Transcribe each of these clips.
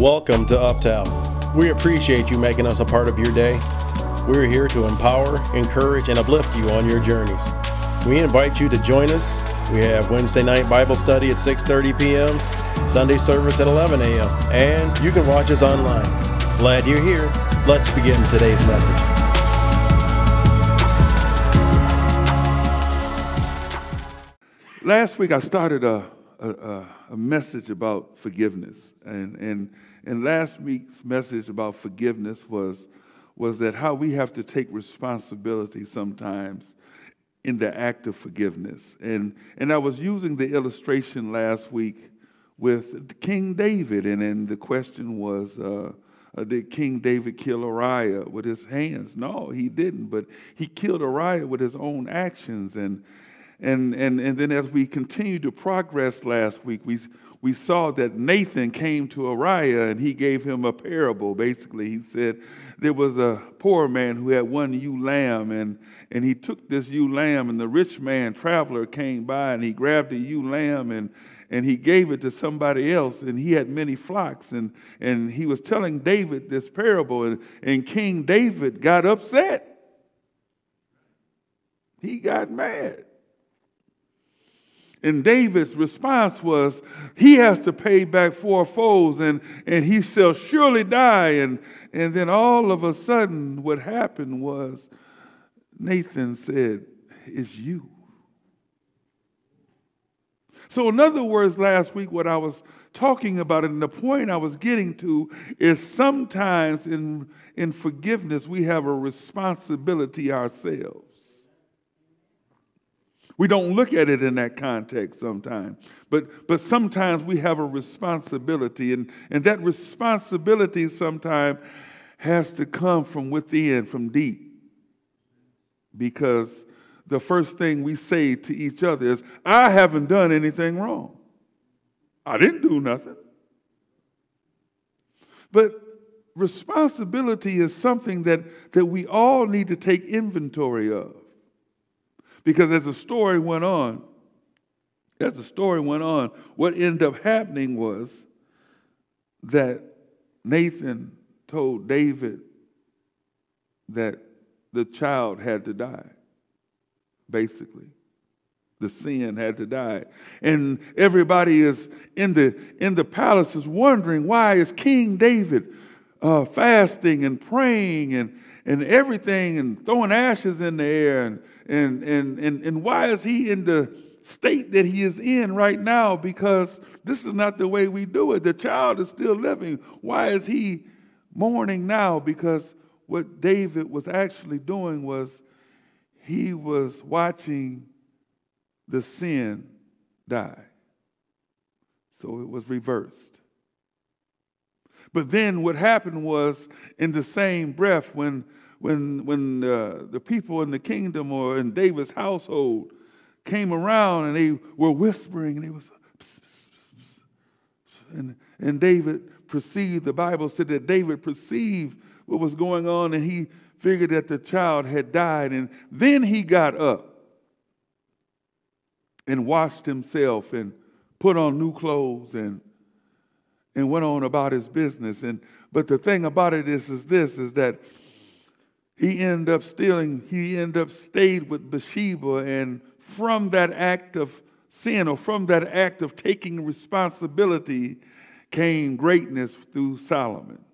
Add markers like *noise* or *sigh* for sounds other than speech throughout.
Welcome to Uptown. We appreciate you making us a part of your day. We're here to empower, encourage, and uplift you on your journeys. We invite you to join us. We have Wednesday night Bible study at 6:30 p.m., Sunday service at 11 a.m., and you can watch us online. Glad you're here. Let's begin today's message. Last week I started a, a, a, message about forgiveness. And, and, and last week's message about forgiveness was, was that how we have to take responsibility sometimes in the act of forgiveness. And, and I was using the illustration last week with King David, and then the question was, uh, uh, did King David kill Uriah with his hands? No, he didn't, but he killed Uriah with his own actions. And, and, and, and then as we continued to progress last week, we, we saw that Nathan came to Uriah and he gave him a parable. Basically, he said there was a poor man who had one ewe lamb, and, and he took this ewe lamb, and the rich man, traveler, came by and he grabbed the ewe lamb and, and he gave it to somebody else, and he had many flocks. And, and he was telling David this parable, and, and King David got upset. He got mad. And David's response was, he has to pay back fourfold and, and he shall surely die. And, and then all of a sudden, what happened was Nathan said, It's you. So, in other words, last week, what I was talking about and the point I was getting to is sometimes in, in forgiveness, we have a responsibility ourselves. We don't look at it in that context sometimes. But, but sometimes we have a responsibility, and, and that responsibility sometimes has to come from within, from deep. Because the first thing we say to each other is, I haven't done anything wrong. I didn't do nothing. But responsibility is something that, that we all need to take inventory of. Because as the story went on, as the story went on, what ended up happening was that Nathan told David that the child had to die, basically. The sin had to die. And everybody is in the, in the palace is wondering why is King David uh, fasting and praying and, and everything and throwing ashes in the air and and, and, and, and why is he in the state that he is in right now? Because this is not the way we do it. The child is still living. Why is he mourning now? Because what David was actually doing was he was watching the sin die. So it was reversed. But then what happened was, in the same breath, when when, when uh, the people in the kingdom or in David's household came around and they were whispering and they was pss, pss, pss, and, and David perceived, the Bible said that David perceived what was going on and he figured that the child had died. And then he got up and washed himself and put on new clothes and and went on about his business. And but the thing about it is, is this is that he ended up stealing, he ended up stayed with Bathsheba, and from that act of sin or from that act of taking responsibility came greatness through Solomon.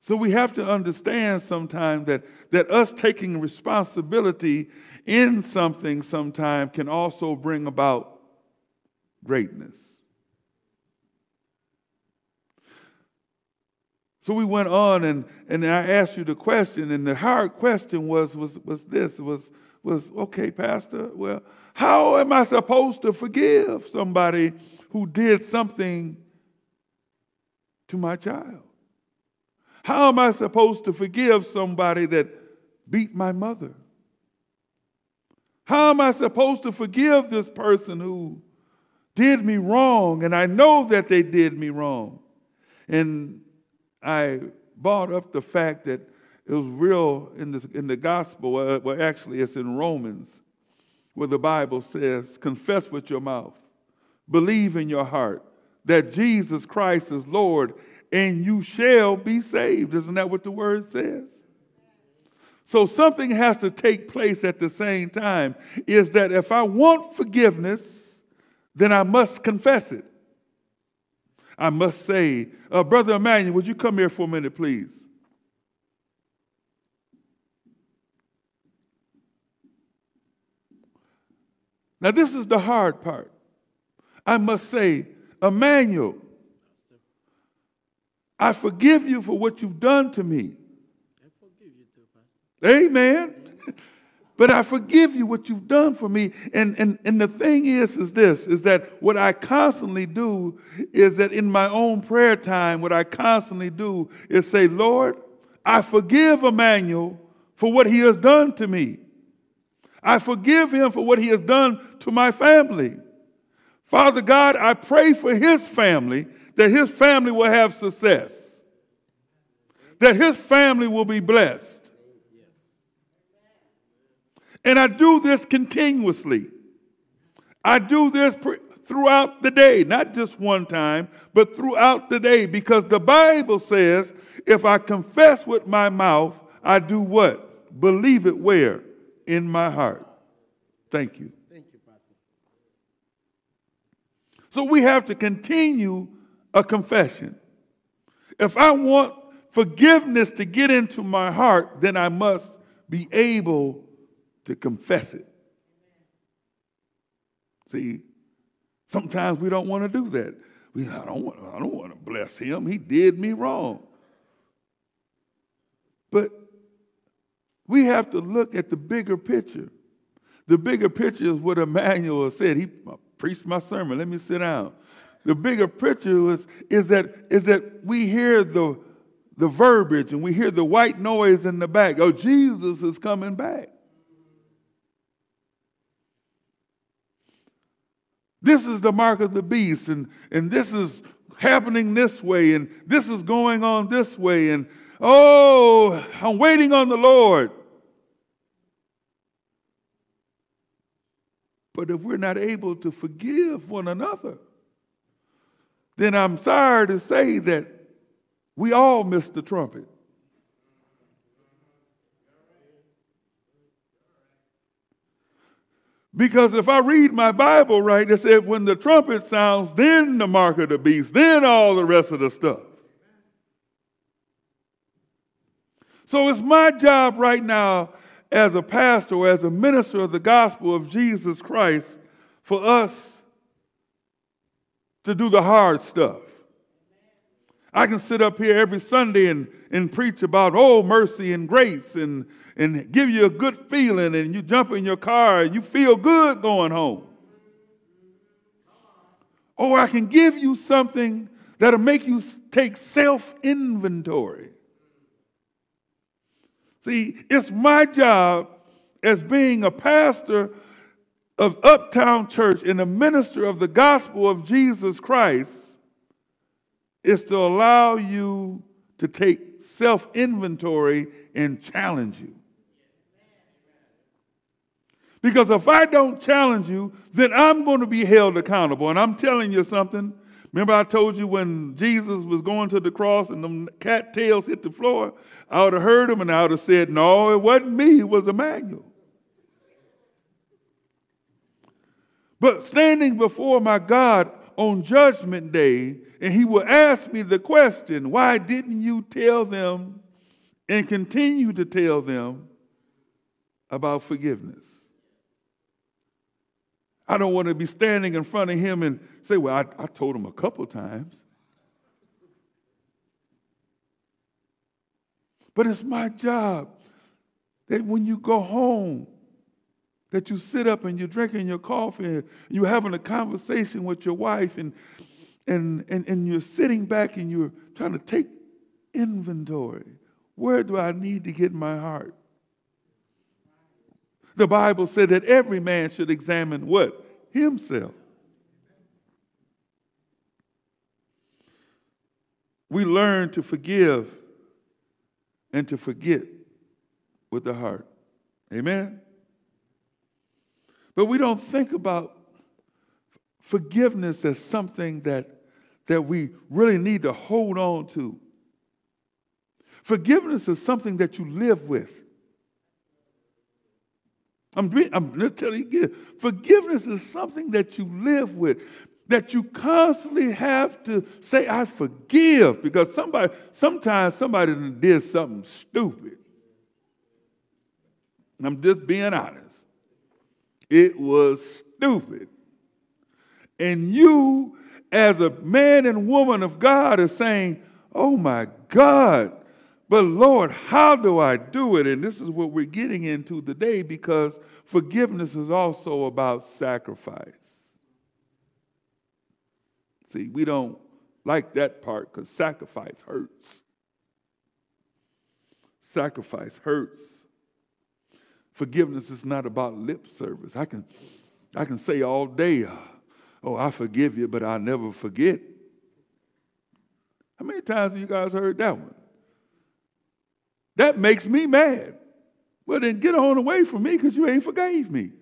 So we have to understand sometimes that, that us taking responsibility in something sometimes can also bring about greatness. So we went on and, and I asked you the question, and the hard question was, was, was this was, was, okay, Pastor, well, how am I supposed to forgive somebody who did something to my child? How am I supposed to forgive somebody that beat my mother? How am I supposed to forgive this person who did me wrong and I know that they did me wrong? And I brought up the fact that it was real in the, in the gospel, well, well, actually, it's in Romans, where the Bible says, Confess with your mouth, believe in your heart that Jesus Christ is Lord, and you shall be saved. Isn't that what the word says? So something has to take place at the same time. Is that if I want forgiveness, then I must confess it. I must say, uh, Brother Emmanuel, would you come here for a minute, please? Now, this is the hard part. I must say, Emmanuel, I forgive you for what you've done to me. Amen. But I forgive you what you've done for me. And, and, and the thing is, is this, is that what I constantly do is that in my own prayer time, what I constantly do is say, Lord, I forgive Emmanuel for what he has done to me. I forgive him for what he has done to my family. Father God, I pray for his family that his family will have success, that his family will be blessed. And I do this continuously. I do this throughout the day, not just one time, but throughout the day, because the Bible says if I confess with my mouth, I do what? Believe it where? in my heart. Thank you. Thank you, Pastor. So we have to continue a confession. If I want forgiveness to get into my heart, then I must be able to confess it. See, sometimes we don't want to do that. We, I don't want, I don't want to bless him. He did me wrong. But we have to look at the bigger picture. The bigger picture is what Emmanuel said. He preached my sermon. Let me sit down. The bigger picture was, is, that, is that we hear the, the verbiage and we hear the white noise in the back. Oh, Jesus is coming back. This is the mark of the beast, and, and this is happening this way, and this is going on this way, and Oh, I'm waiting on the Lord. But if we're not able to forgive one another, then I'm sorry to say that we all missed the trumpet. Because if I read my Bible right, it said when the trumpet sounds, then the mark of the beast, then all the rest of the stuff. So it's my job right now as a pastor as a minister of the gospel of Jesus Christ for us to do the hard stuff. I can sit up here every Sunday and, and preach about, oh, mercy and grace and, and give you a good feeling, and you jump in your car and you feel good going home. Or I can give you something that'll make you take self inventory. See, it's my job as being a pastor of Uptown Church and a minister of the gospel of Jesus Christ is to allow you to take self inventory and challenge you. Because if I don't challenge you, then I'm going to be held accountable. And I'm telling you something Remember, I told you when Jesus was going to the cross and the cat tails hit the floor, I would have heard him and I would have said, No, it wasn't me, it was Emmanuel. But standing before my God on Judgment Day, and he will ask me the question, Why didn't you tell them and continue to tell them about forgiveness? I don't want to be standing in front of him and say, Well, I, I told him a couple times. But it's my job that when you go home, that you sit up and you're drinking your coffee and you're having a conversation with your wife and, and, and, and you're sitting back and you're trying to take inventory. Where do I need to get my heart? The Bible said that every man should examine what? Himself. We learn to forgive and to forget with the heart. Amen? But we don't think about forgiveness as something that, that we really need to hold on to. Forgiveness is something that you live with. I'm, I'm just telling you again, forgiveness is something that you live with, that you constantly have to say, I forgive, because somebody, sometimes somebody did something stupid. I'm just being honest. It was stupid. And you, as a man and woman of God, are saying, Oh my God, but Lord, how do I do it? And this is what we're getting into today because forgiveness is also about sacrifice. See, we don't like that part because sacrifice hurts. Sacrifice hurts. Forgiveness is not about lip service. I can, I can say all day, uh, oh, I forgive you, but I never forget. How many times have you guys heard that one? That makes me mad. Well, then get on away from me because you ain't forgave me.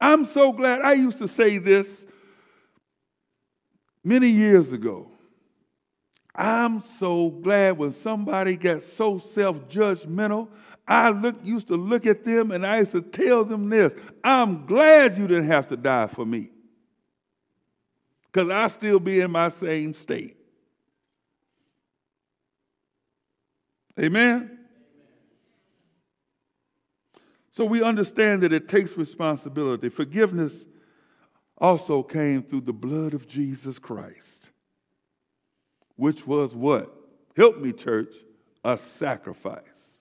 I'm so glad. I used to say this many years ago. I'm so glad when somebody gets so self judgmental. I look, used to look at them and I used to tell them this I'm glad you didn't have to die for me because I still be in my same state. Amen? So we understand that it takes responsibility. Forgiveness also came through the blood of Jesus Christ, which was what? Help me, church, a sacrifice.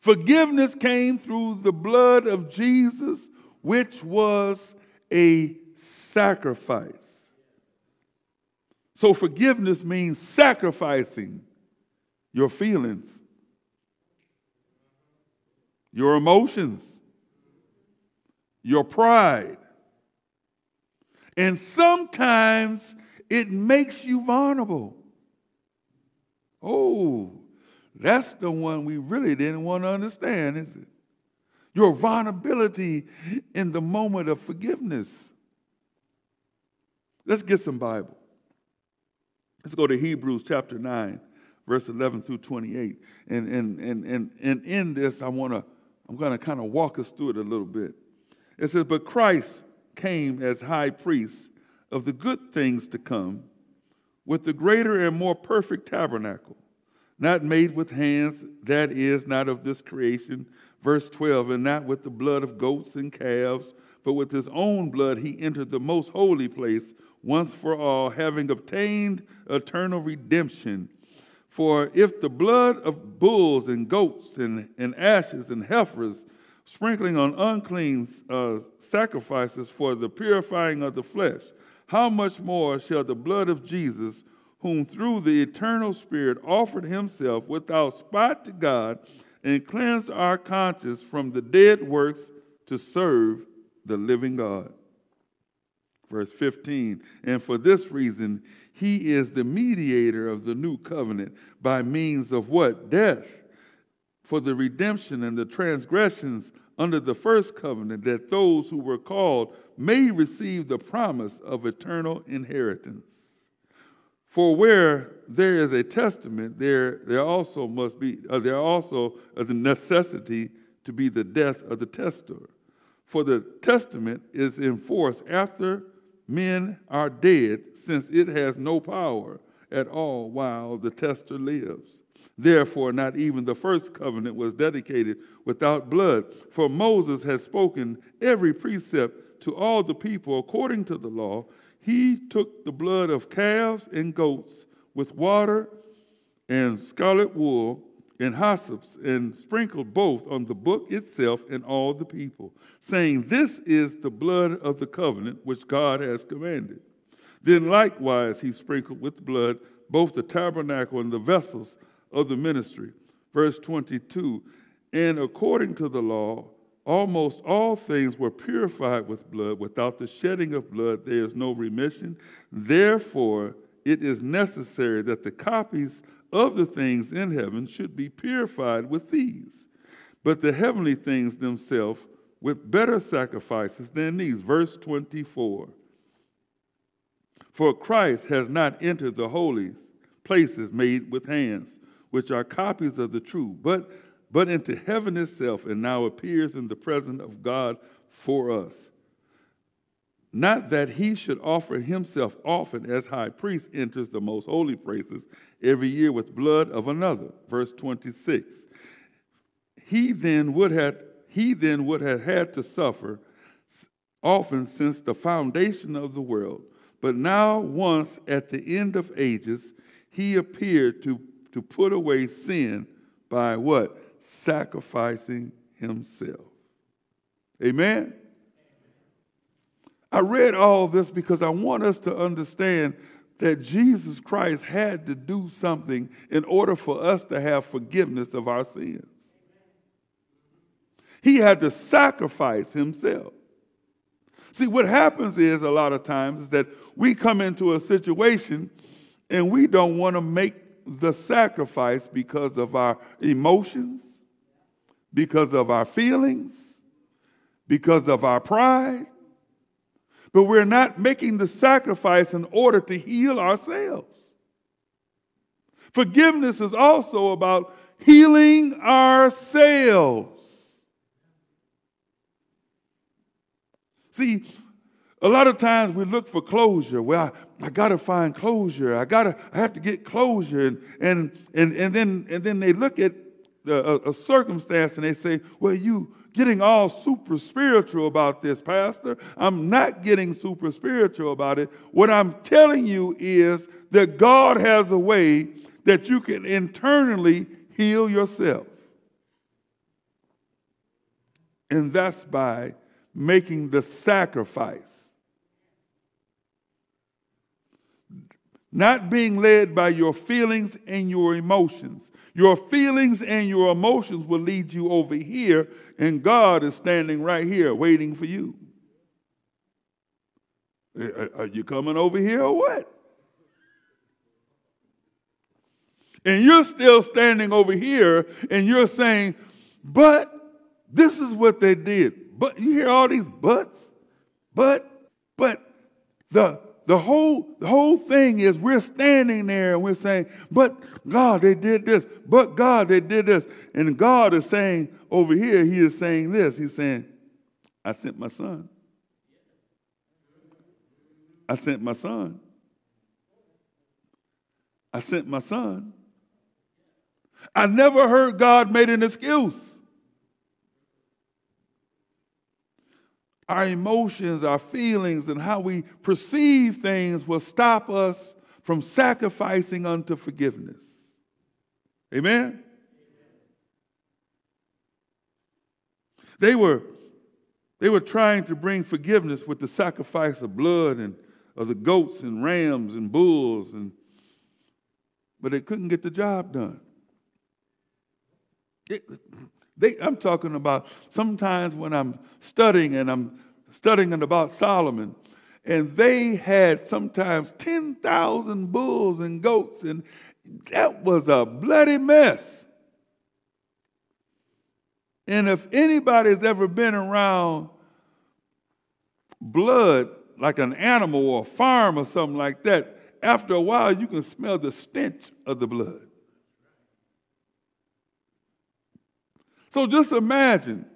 Forgiveness came through the blood of Jesus, which was a sacrifice. So forgiveness means sacrificing your feelings, your emotions, your pride. And sometimes it makes you vulnerable. Oh, that's the one we really didn't want to understand, is it? Your vulnerability in the moment of forgiveness. Let's get some Bible. Let's go to Hebrews chapter 9 verse 11 through 28. And, and, and, and, and in this, I want to, I'm going to kind of walk us through it a little bit. It says, But Christ came as high priest of the good things to come with the greater and more perfect tabernacle, not made with hands, that is, not of this creation. Verse 12, and not with the blood of goats and calves, but with his own blood he entered the most holy place once for all, having obtained eternal redemption. For if the blood of bulls and goats and, and ashes and heifers, sprinkling on unclean uh, sacrifices for the purifying of the flesh, how much more shall the blood of Jesus, whom through the eternal Spirit offered himself without spot to God, and cleansed our conscience from the dead works to serve the living God? Verse 15, and for this reason, he is the mediator of the new covenant by means of what? Death. For the redemption and the transgressions under the first covenant, that those who were called may receive the promise of eternal inheritance. For where there is a testament, there, there also must be, uh, there also is a necessity to be the death of the testator. For the testament is in force after men are dead, since it has no power at all while the tester lives. Therefore, not even the first covenant was dedicated without blood, for Moses has spoken every precept to all the people according to the law. He took the blood of calves and goats with water and scarlet wool and hyssops and sprinkled both on the book itself and all the people, saying, This is the blood of the covenant which God has commanded. Then likewise he sprinkled with blood both the tabernacle and the vessels of the ministry. Verse 22 And according to the law, almost all things were purified with blood. Without the shedding of blood, there is no remission. Therefore, it is necessary that the copies of the things in heaven should be purified with these. But the heavenly things themselves with better sacrifices than these. Verse 24. For Christ has not entered the holy places made with hands, which are copies of the true, but, but into heaven itself, and now appears in the presence of God for us. Not that he should offer himself often as high priest enters the most holy places every year with blood of another. Verse 26. He then would have he then would have had to suffer often since the foundation of the world. But now, once at the end of ages, he appeared to, to put away sin by what? Sacrificing himself. Amen? I read all this because I want us to understand that Jesus Christ had to do something in order for us to have forgiveness of our sins. He had to sacrifice himself. See, what happens is a lot of times is that we come into a situation and we don't want to make the sacrifice because of our emotions, because of our feelings, because of our pride. But we're not making the sacrifice in order to heal ourselves. Forgiveness is also about healing ourselves. See, a lot of times we look for closure. Well, I, I got to find closure. I got to, I have to get closure. And, and, and, and, then, and then they look at a, a circumstance and they say, well, you getting all super spiritual about this, Pastor. I'm not getting super spiritual about it. What I'm telling you is that God has a way that you can internally heal yourself. And that's by making the sacrifice. Not being led by your feelings and your emotions. Your feelings and your emotions will lead you over here, and God is standing right here waiting for you. Are you coming over here or what? And you're still standing over here and you're saying, but this is what they did. But you hear all these buts, but, but the the whole the whole thing is we're standing there and we're saying, but God, they did this, but God, they did this. And God is saying over here, He is saying this. He's saying, I sent my son. I sent my son. I sent my son. I never heard God made an excuse. Our emotions, our feelings, and how we perceive things will stop us from sacrificing unto forgiveness. Amen? They were, they were trying to bring forgiveness with the sacrifice of blood and of the goats and rams and bulls, and, but they couldn't get the job done. It, they, I'm talking about sometimes when I'm studying and I'm studying about Solomon, and they had sometimes 10,000 bulls and goats, and that was a bloody mess. And if anybody's ever been around blood, like an animal or a farm or something like that, after a while you can smell the stench of the blood. So just imagine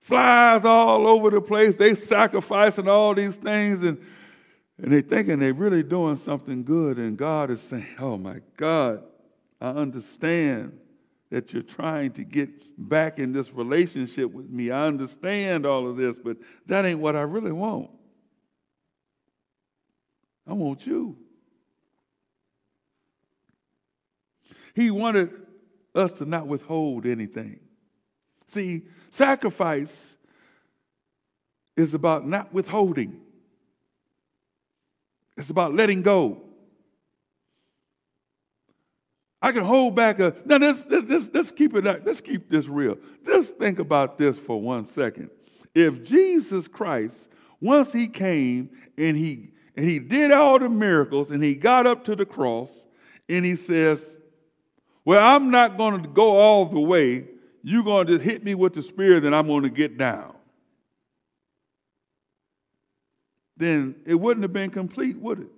flies all over the place. They sacrificing all these things and, and they thinking they're really doing something good. And God is saying, Oh my God, I understand that you're trying to get back in this relationship with me. I understand all of this, but that ain't what I really want. I want you. He wanted us to not withhold anything. See, sacrifice is about not withholding. It's about letting go. I can hold back a now let's, let's, let's keep it let's keep this real. Just think about this for one second. If Jesus Christ, once he came and he and he did all the miracles and he got up to the cross and he says, Well, I'm not going to go all the way you're going to just hit me with the spear, and I'm going to get down. then it wouldn't have been complete, would it?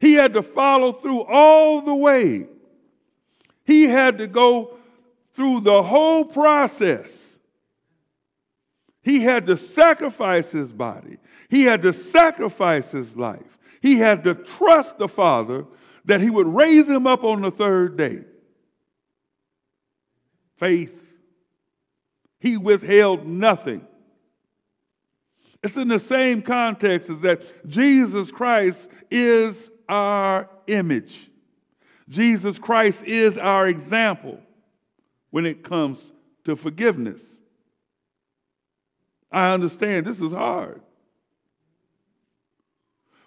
He had to follow through all the way. He had to go through the whole process. He had to sacrifice his body. He had to sacrifice his life. He had to trust the Father that he would raise him up on the third day. Faith. He withheld nothing. It's in the same context as that Jesus Christ is our image. Jesus Christ is our example when it comes to forgiveness. I understand this is hard,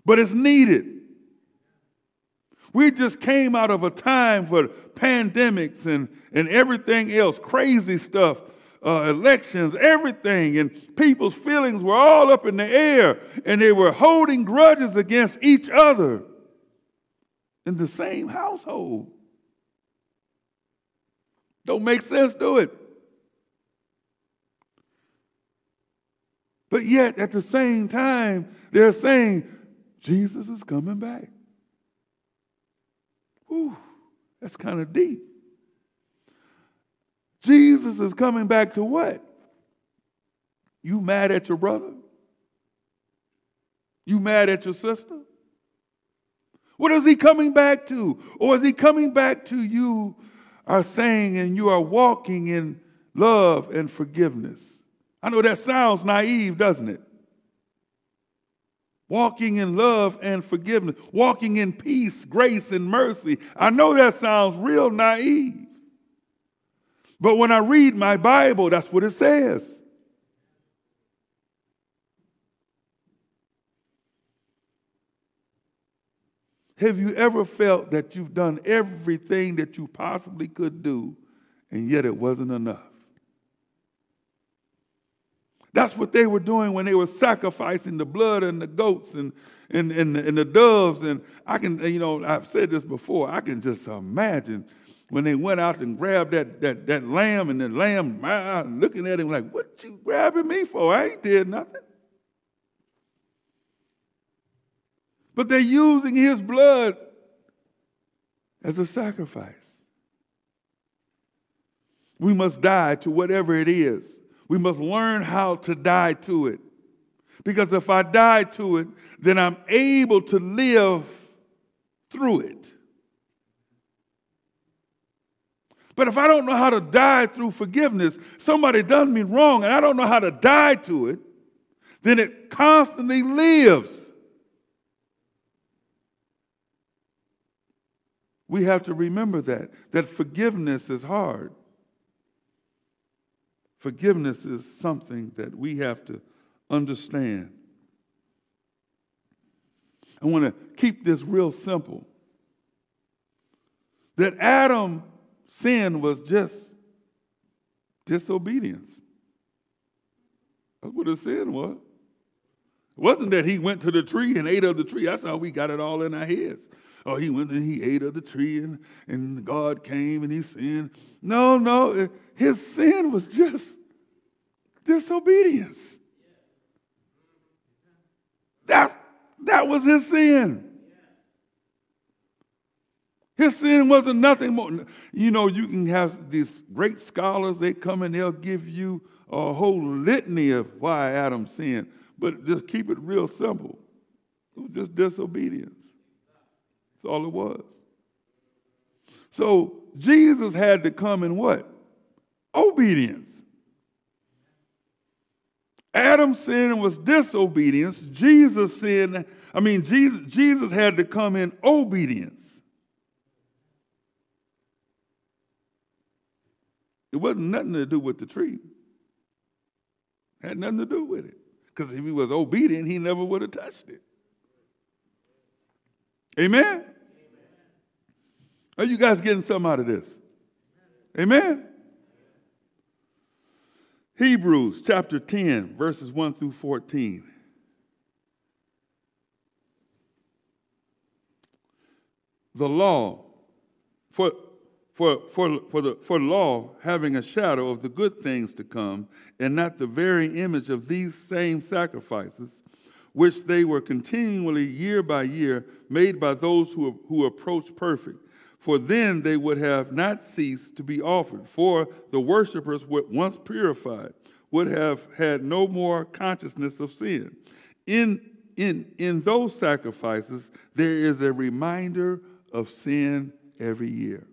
but it's needed. We just came out of a time for pandemics and, and everything else, crazy stuff uh, elections, everything, and people's feelings were all up in the air, and they were holding grudges against each other in the same household. Don't make sense, do it. But yet, at the same time, they're saying, Jesus is coming back. Whew, that's kind of deep. Jesus is coming back to what? You mad at your brother? You mad at your sister? What is he coming back to? Or is he coming back to you are saying and you are walking in love and forgiveness? I know that sounds naive, doesn't it? Walking in love and forgiveness, walking in peace, grace, and mercy. I know that sounds real naive. But when I read my Bible, that's what it says. Have you ever felt that you've done everything that you possibly could do and yet it wasn't enough? That's what they were doing when they were sacrificing the blood and the goats and, and, and, and the doves. And I can, you know, I've said this before, I can just imagine when they went out and grabbed that, that, that lamb and the lamb looking at him like, what you grabbing me for? I ain't did nothing. But they're using his blood as a sacrifice. We must die to whatever it is. We must learn how to die to it. Because if I die to it, then I'm able to live through it. But if I don't know how to die through forgiveness, somebody done me wrong and I don't know how to die to it, then it constantly lives. We have to remember that, that forgiveness is hard. Forgiveness is something that we have to understand. I want to keep this real simple. That Adam Sin was just disobedience. That's what a sin was. It wasn't that he went to the tree and ate of the tree. That's how we got it all in our heads. Oh, he went and he ate of the tree and, and God came and he sinned. No, no, eh, his sin was just disobedience. That, that was his sin. His sin wasn't nothing more. You know, you can have these great scholars, they come and they'll give you a whole litany of why Adam sinned. But just keep it real simple. It was just disobedience. That's all it was. So Jesus had to come in what? Obedience. Adam's sin was disobedience. Jesus sin, I mean, Jesus, Jesus had to come in obedience. It wasn't nothing to do with the tree. Had nothing to do with it. Because if he was obedient, he never would have touched it. Amen? Are you guys getting something out of this? Amen? Hebrews chapter 10, verses 1 through 14. The law. For for, for, for, the, for law having a shadow of the good things to come, and not the very image of these same sacrifices, which they were continually year by year made by those who, who approach perfect. For then they would have not ceased to be offered, for the worshippers, once purified, would have had no more consciousness of sin. In, in, in those sacrifices, there is a reminder of sin every year.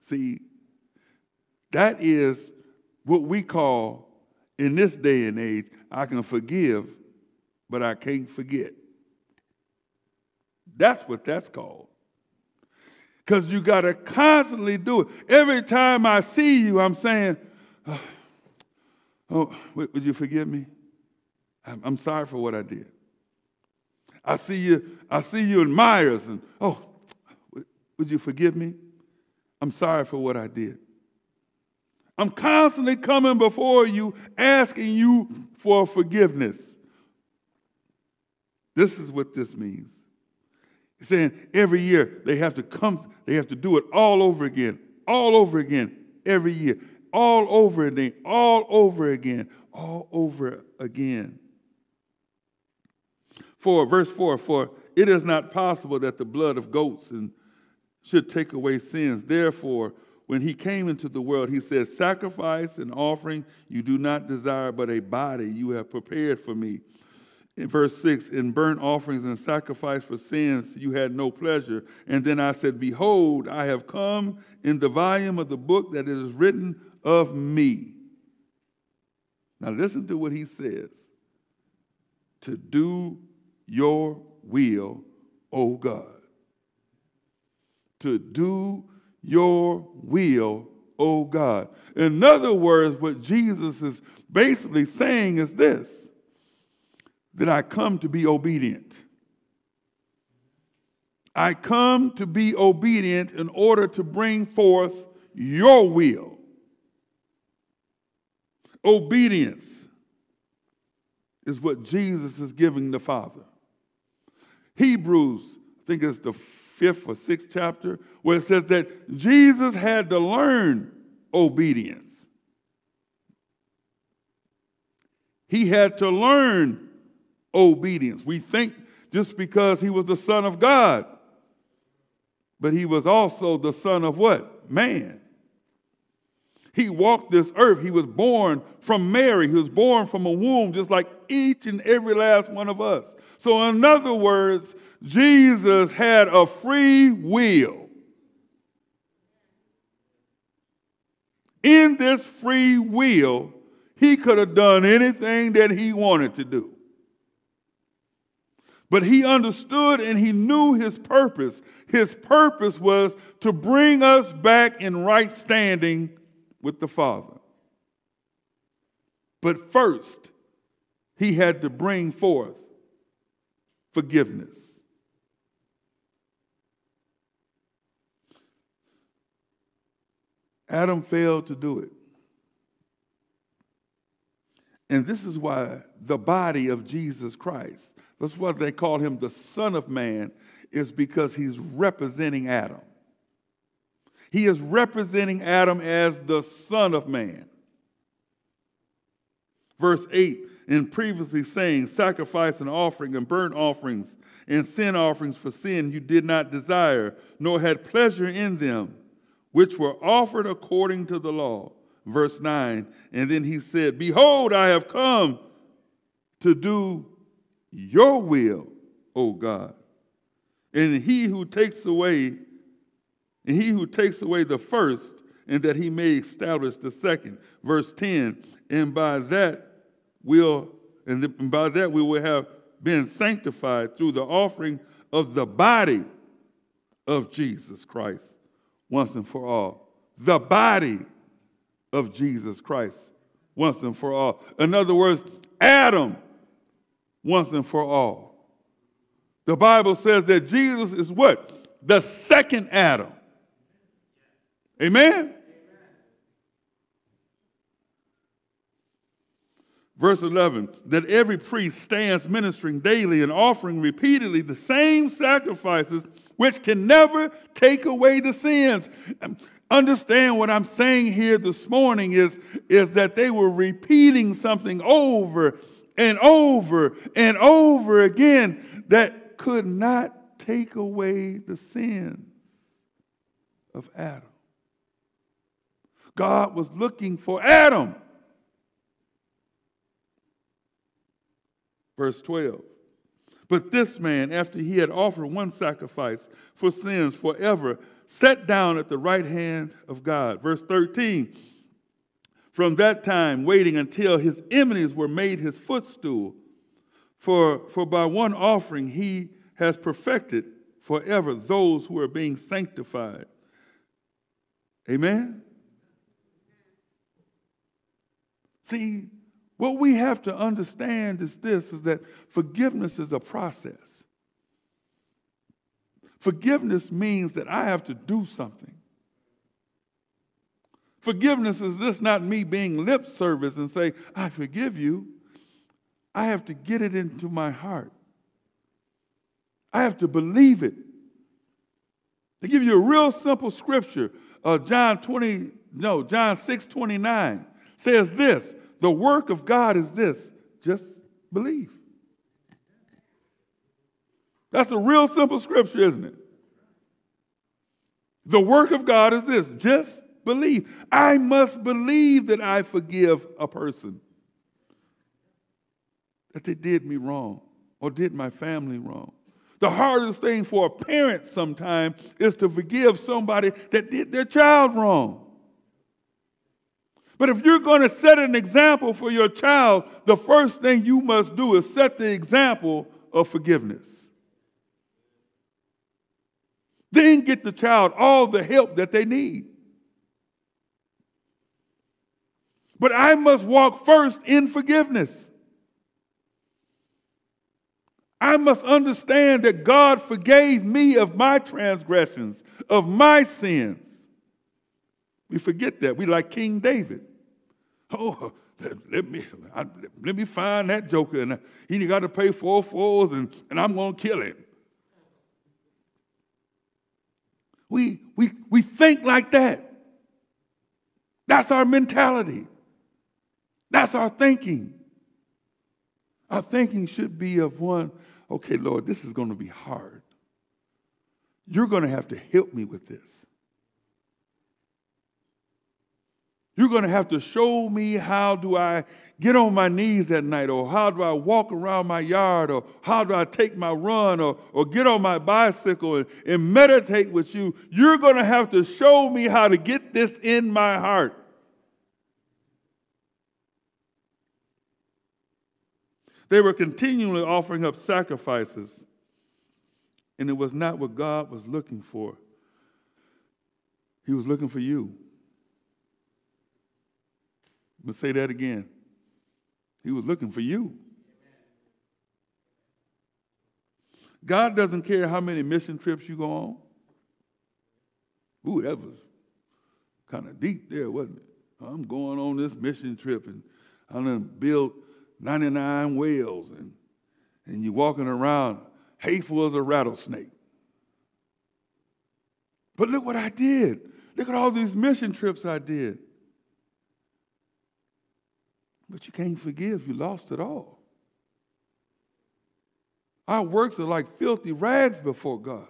See, that is what we call, in this day and age, I can forgive, but I can't forget. That's what that's called. Because you got to constantly do it. Every time I see you, I'm saying, *sighs* oh, oh would you forgive me? I'm, I'm sorry for what I did. I see you, I see you in Meijer's, and oh, would you forgive me? I'm sorry for what I did. I'm constantly coming before you, asking you for forgiveness. This is what this means. He's saying every year they have to come, they have to do it all over again, all over again, every year, all over again, all over again, all over again. For verse 4 For it is not possible that the blood of goats and should take away sins. Therefore, when he came into the world, he said, Sacrifice and offering you do not desire, but a body you have prepared for me. In verse 6, in burnt offerings and sacrifice for sins you had no pleasure. And then I said, Behold, I have come in the volume of the book that is written of me. Now listen to what he says to do your will, O God to do your will, O God. In other words, what Jesus is basically saying is this that I come to be obedient. I come to be obedient in order to bring forth your will. Obedience is what Jesus is giving the Father. Hebrews, I think it's the fifth or sixth chapter, where it says that Jesus had to learn obedience. He had to learn obedience. We think just because he was the Son of God, but he was also the Son of what? Man. He walked this earth. He was born from Mary. He was born from a womb, just like each and every last one of us. So, in other words, Jesus had a free will. In this free will, he could have done anything that he wanted to do. But he understood and he knew his purpose. His purpose was to bring us back in right standing with the Father. But first, he had to bring forth forgiveness. Adam failed to do it. And this is why the body of Jesus Christ, that's why they call him the Son of Man, is because he's representing Adam. He is representing Adam as the Son of Man. Verse 8, in previously saying, Sacrifice and offering and burnt offerings and sin offerings for sin you did not desire, nor had pleasure in them which were offered according to the law. Verse 9. And then he said, Behold, I have come to do your will, O God. And he who takes away, and he who takes away the first, and that he may establish the second. Verse 10. And by that will, and by that we will have been sanctified through the offering of the body of Jesus Christ once and for all. The body of Jesus Christ once and for all. In other words, Adam once and for all. The Bible says that Jesus is what? The second Adam. Amen? Verse 11 that every priest stands ministering daily and offering repeatedly the same sacrifices which can never take away the sins. Um, understand what I'm saying here this morning is, is that they were repeating something over and over and over again that could not take away the sins of Adam. God was looking for Adam. Verse 12. But this man, after he had offered one sacrifice for sins forever, sat down at the right hand of God. Verse 13. From that time, waiting until his enemies were made his footstool. For, for by one offering he has perfected forever those who are being sanctified. Amen? See, what we have to understand is this is that forgiveness is a process. Forgiveness means that I have to do something. Forgiveness is this not me being lip service and say, I forgive you. I have to get it into my heart. I have to believe it. To give you a real simple scripture, uh, John 20, no, John 6 29 says this the work of God is this just believe. That's a real simple scripture, isn't it? The work of God is this just believe. I must believe that I forgive a person, that they did me wrong or did my family wrong. The hardest thing for a parent sometimes is to forgive somebody that did their child wrong. But if you're going to set an example for your child, the first thing you must do is set the example of forgiveness. Then get the child all the help that they need. But I must walk first in forgiveness. I must understand that God forgave me of my transgressions, of my sins. We forget that. We like King David. Oh, let, me let me find that joker, and he got to pay four fours, and, and I'm going to kill him. We, we, we think like that. That's our mentality. That's our thinking. Our thinking should be of one, okay, Lord, this is going to be hard. You're going to have to help me with this. You're going to have to show me how do I get on my knees at night, or how do I walk around my yard, or how do I take my run, or, or get on my bicycle and, and meditate with you. You're going to have to show me how to get this in my heart. They were continually offering up sacrifices, and it was not what God was looking for. He was looking for you. But say that again. He was looking for you. God doesn't care how many mission trips you go on. Ooh, that was kind of deep there, wasn't it? I'm going on this mission trip and I'm going to build 99 wells and, and you're walking around hateful as a rattlesnake. But look what I did. Look at all these mission trips I did. But you can't forgive. You lost it all. Our works are like filthy rags before God.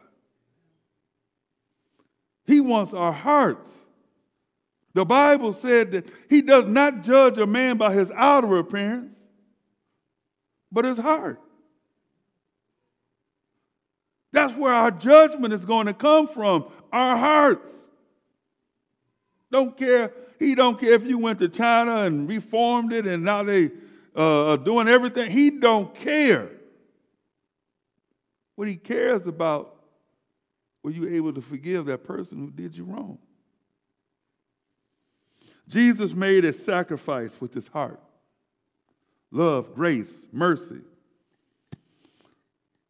He wants our hearts. The Bible said that He does not judge a man by his outer appearance, but his heart. That's where our judgment is going to come from, our hearts. Don't care he don't care if you went to China and reformed it and now they uh, are doing everything. He don't care. What he cares about, were you able to forgive that person who did you wrong? Jesus made a sacrifice with his heart love, grace, mercy.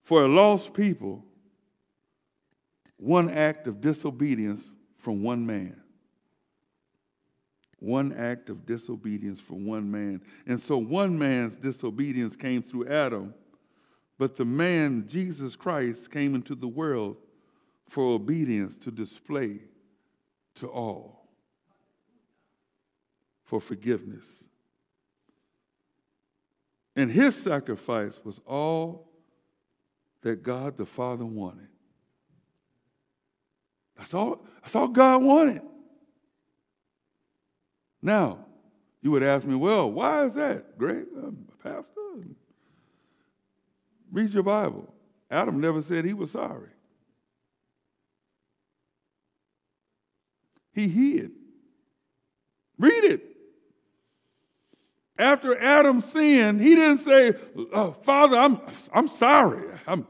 For a lost people, one act of disobedience from one man. One act of disobedience from one man. And so one man's disobedience came through Adam, but the man, Jesus Christ, came into the world for obedience to display to all, for forgiveness. And his sacrifice was all that God the Father wanted. That's all, that's all God wanted. Now, you would ask me, well, why is that, Greg? I'm um, a pastor. Read your Bible. Adam never said he was sorry. He hid. Read it. After Adam sinned, he didn't say, oh, Father, I'm, I'm sorry. I'm,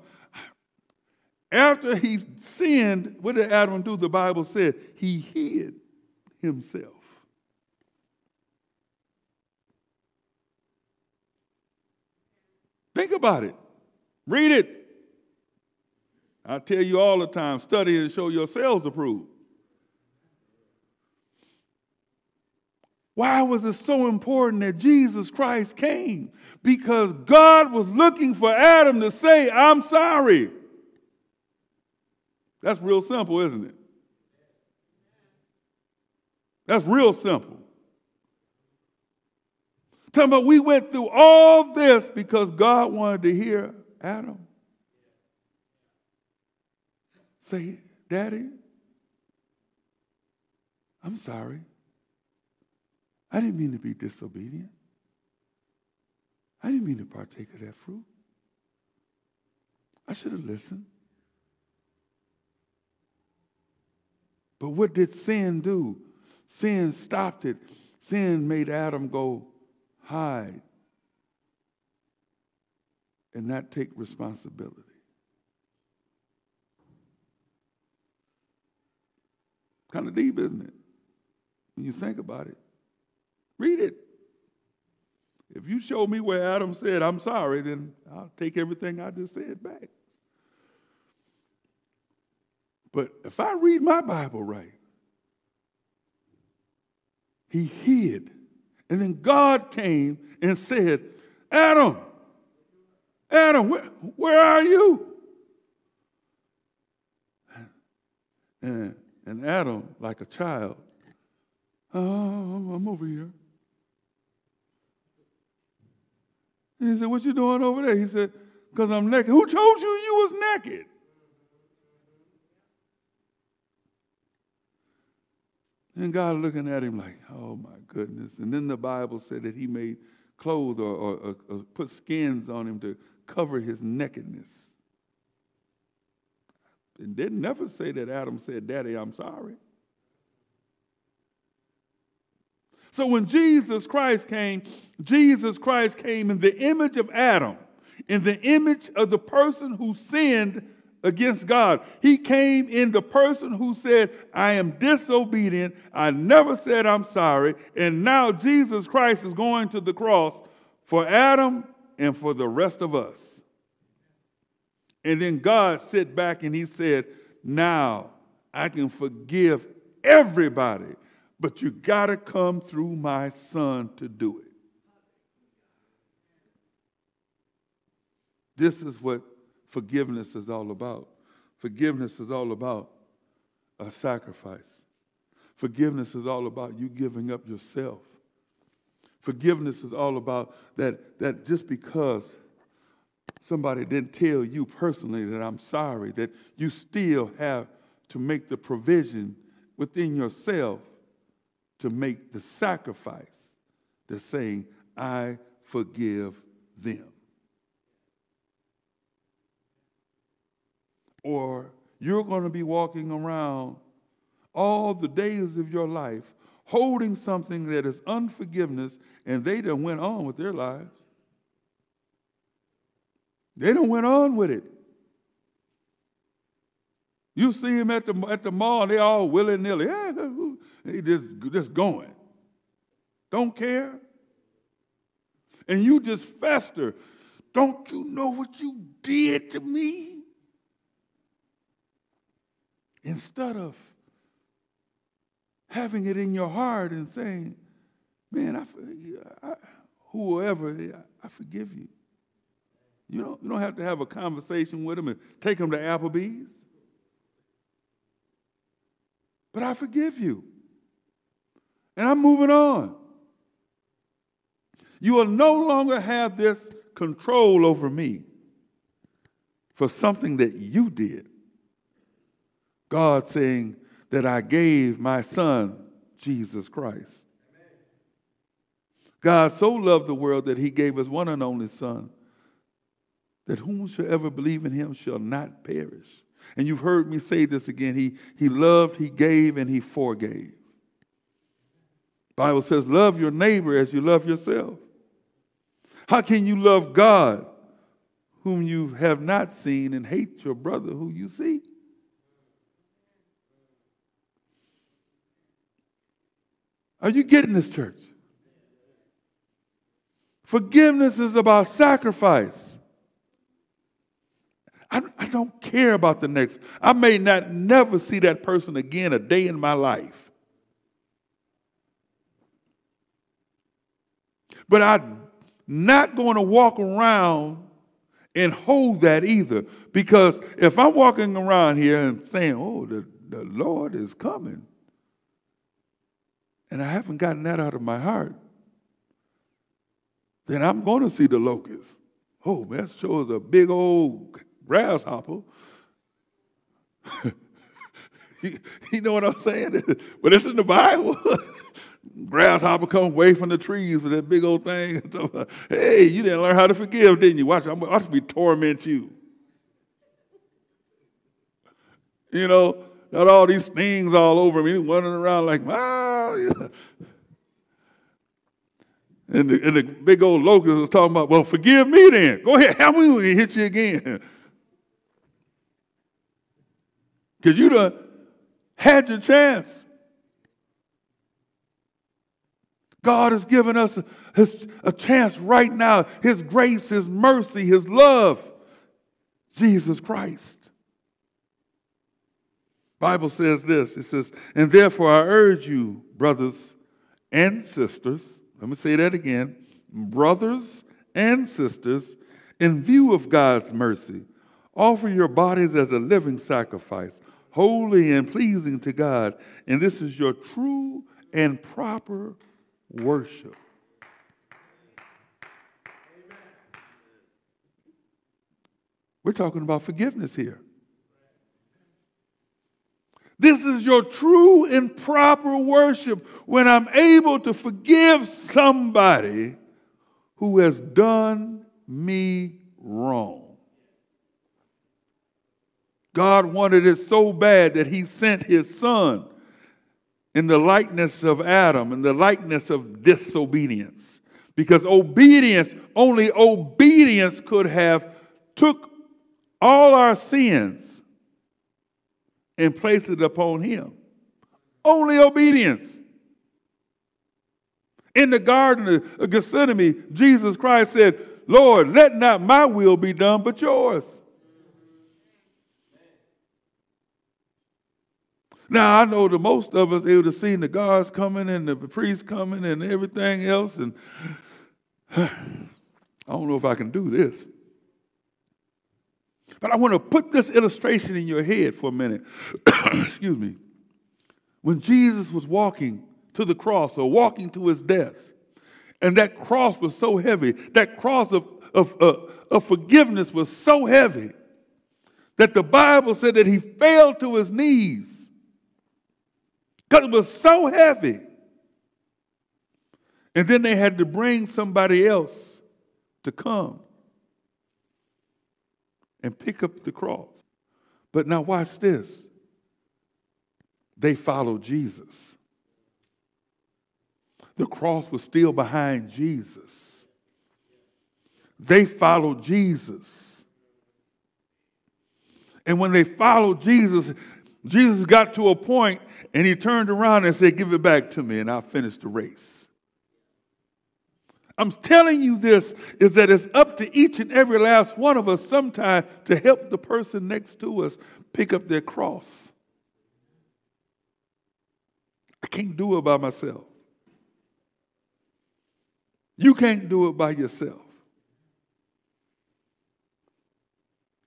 after he sinned, what did Adam do? The Bible said he hid himself. Think about it. Read it. I tell you all the time study and show yourselves approved. Why was it so important that Jesus Christ came? Because God was looking for Adam to say, I'm sorry. That's real simple, isn't it? That's real simple. Talking about we went through all this because God wanted to hear Adam say, Daddy, I'm sorry. I didn't mean to be disobedient. I didn't mean to partake of that fruit. I should have listened. But what did sin do? Sin stopped it. Sin made Adam go hide and not take responsibility. Kind of deep, isn't it? When you think about it. Read it. If you show me where Adam said, I'm sorry, then I'll take everything I just said back. But if I read my Bible right, he hid. And then God came and said, Adam, Adam, where, where are you? And, and Adam, like a child, oh, I'm over here. And he said, What you doing over there? He said, Because I'm naked. Who told you you was naked? And God looking at him like, oh my goodness. And then the Bible said that he made clothes or, or, or, put skins on him to cover his nakedness. And didn't never say that Adam said, Daddy, I'm sorry. So when Jesus Christ came, Jesus Christ came in the image of Adam, in the image of the person who sinned against God. He came in the person who said, I am disobedient. I never said I'm sorry. And now Jesus Christ is going to the cross for Adam and for the rest of us. And then God sit back and he said, Now I can forgive everybody, but you got to come through my son to do it. This is what forgiveness is all about. Forgiveness is all about a sacrifice. Forgiveness is all about you giving up yourself. Forgiveness is all about that, that just because somebody didn't tell you personally that I'm sorry, that you still have to make the provision within yourself to make the sacrifice to saying, I forgive them. or you're going to be walking around all the days of your life holding something that is unforgiveness and they done went on with their lives. They done went on with it. You see them at the, at the mall, they all willy-nilly. Yeah, they just, just going. Don't care. And you just fester. Don't you know what you did to me? Instead of having it in your heart and saying, man, I, I, whoever, I forgive you. You don't, you don't have to have a conversation with them and take them to Applebee's. But I forgive you. And I'm moving on. You will no longer have this control over me for something that you did. God saying that I gave my son, Jesus Christ. God so loved the world that he gave his one and only son, that whomsoever believe in him shall not perish. And you've heard me say this again. He, he loved, he gave, and he forgave. Bible says, love your neighbor as you love yourself. How can you love God whom you have not seen and hate your brother who you see? Are you getting this, church? Forgiveness is about sacrifice. I, I, don't care about the next. I may not never see that person again a day in my life. But I'm not going to walk around and hold that either. Because if I'm walking around here and saying, oh, the, the Lord is coming, and I haven't gotten that out of my heart, then I'm going to see the locust. Oh, that shows a big old grasshopper. *laughs* you know what I'm saying? *laughs* but it's in the Bible. *laughs* grasshopper come away from the trees with that big old thing. *laughs* hey, you didn't learn how to forgive, didn't you? Watch, I'm watch me torment you. You know, got all these things all over me, running around like, ah. And the, and the big old locust is talking about, well, forgive me then. Go ahead, help me when he hit you again. *laughs* Because you done had your chance. God has given us a, a chance right now. His grace, His mercy, His love. Jesus Christ. Bible says this. It says, and therefore I urge you, brothers and sisters, let me say that again, brothers and sisters, in view of God's mercy, offer your bodies as a living sacrifice, holy and pleasing to God, and this is your true and proper worship. We're talking about forgiveness here. This is your true and proper worship when I'm able to forgive somebody who has done me wrong. God wanted it so bad that he sent his son in the likeness of Adam, in the likeness of disobedience. Because obedience, only obedience could have took all our sins and placed it upon him. Only obedience. In the Garden of Gethsemane, Jesus Christ said, Lord, let not my will be done, but yours. Now I know the most of us able to see the guards coming and the priests coming and everything else, and *sighs* I don't know if I can do this. But I want to put this illustration in your head for a minute. *coughs* Excuse me. When Jesus was walking to the cross or walking to his death, and that cross was so heavy, that cross of, of, uh, of forgiveness was so heavy, that the Bible said that he fell to his knees because it was so heavy. And then they had to bring somebody else to come and pick up the cross. But now, watch this. They followed Jesus. The cross was still behind Jesus. They followed Jesus. And when they followed Jesus, Jesus got to a point and he turned around and said, Give it back to me, and I'll finish the race. I'm telling you this is that it's up to each and every last one of us sometime to help the person next to us pick up their cross. I can't do it by myself. You can't do it by yourself.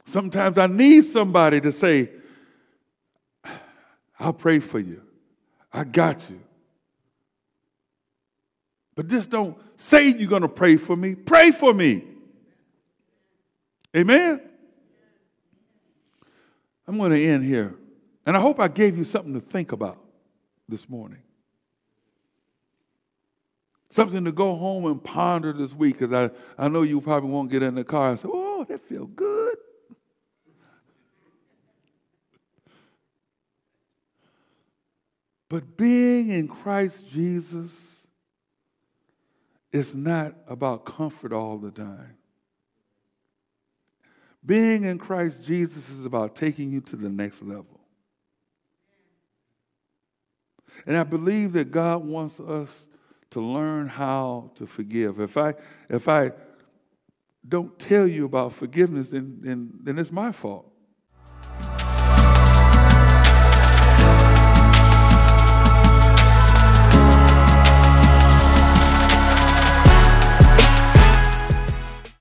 Sometimes I need somebody to say, I'll pray for you. I got you. But just don't say you're going to pray for me. Pray for me. Amen? I'm going to end here. And I hope I gave you something to think about this morning. Something to go home and ponder this week, because I, I know you probably won't get in the car and say, oh, that feels good. But being in Christ Jesus is not about comfort all the time. Being in Christ Jesus is about taking you to the next level. And I believe that God wants us to learn how to forgive. If I, if I don't tell you about forgiveness, then, then, then it's my fault.